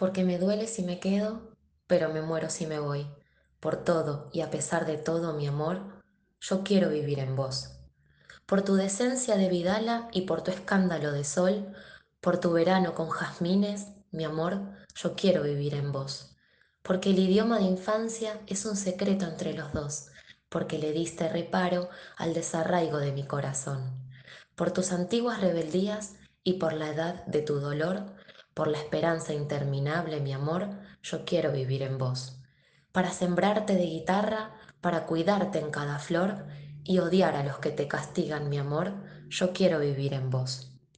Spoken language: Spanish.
porque me duele si me quedo, pero me muero si me voy. Por todo y a pesar de todo, mi amor, yo quiero vivir en vos. Por tu decencia de Vidala y por tu escándalo de sol, por tu verano con jazmines, mi amor, yo quiero vivir en vos. Porque el idioma de infancia es un secreto entre los dos, porque le diste reparo al desarraigo de mi corazón. Por tus antiguas rebeldías y por la edad de tu dolor, por la esperanza interminable, mi amor, yo quiero vivir en vos. Para sembrarte de guitarra, para cuidarte en cada flor y odiar a los que te castigan, mi amor, yo quiero vivir en vos.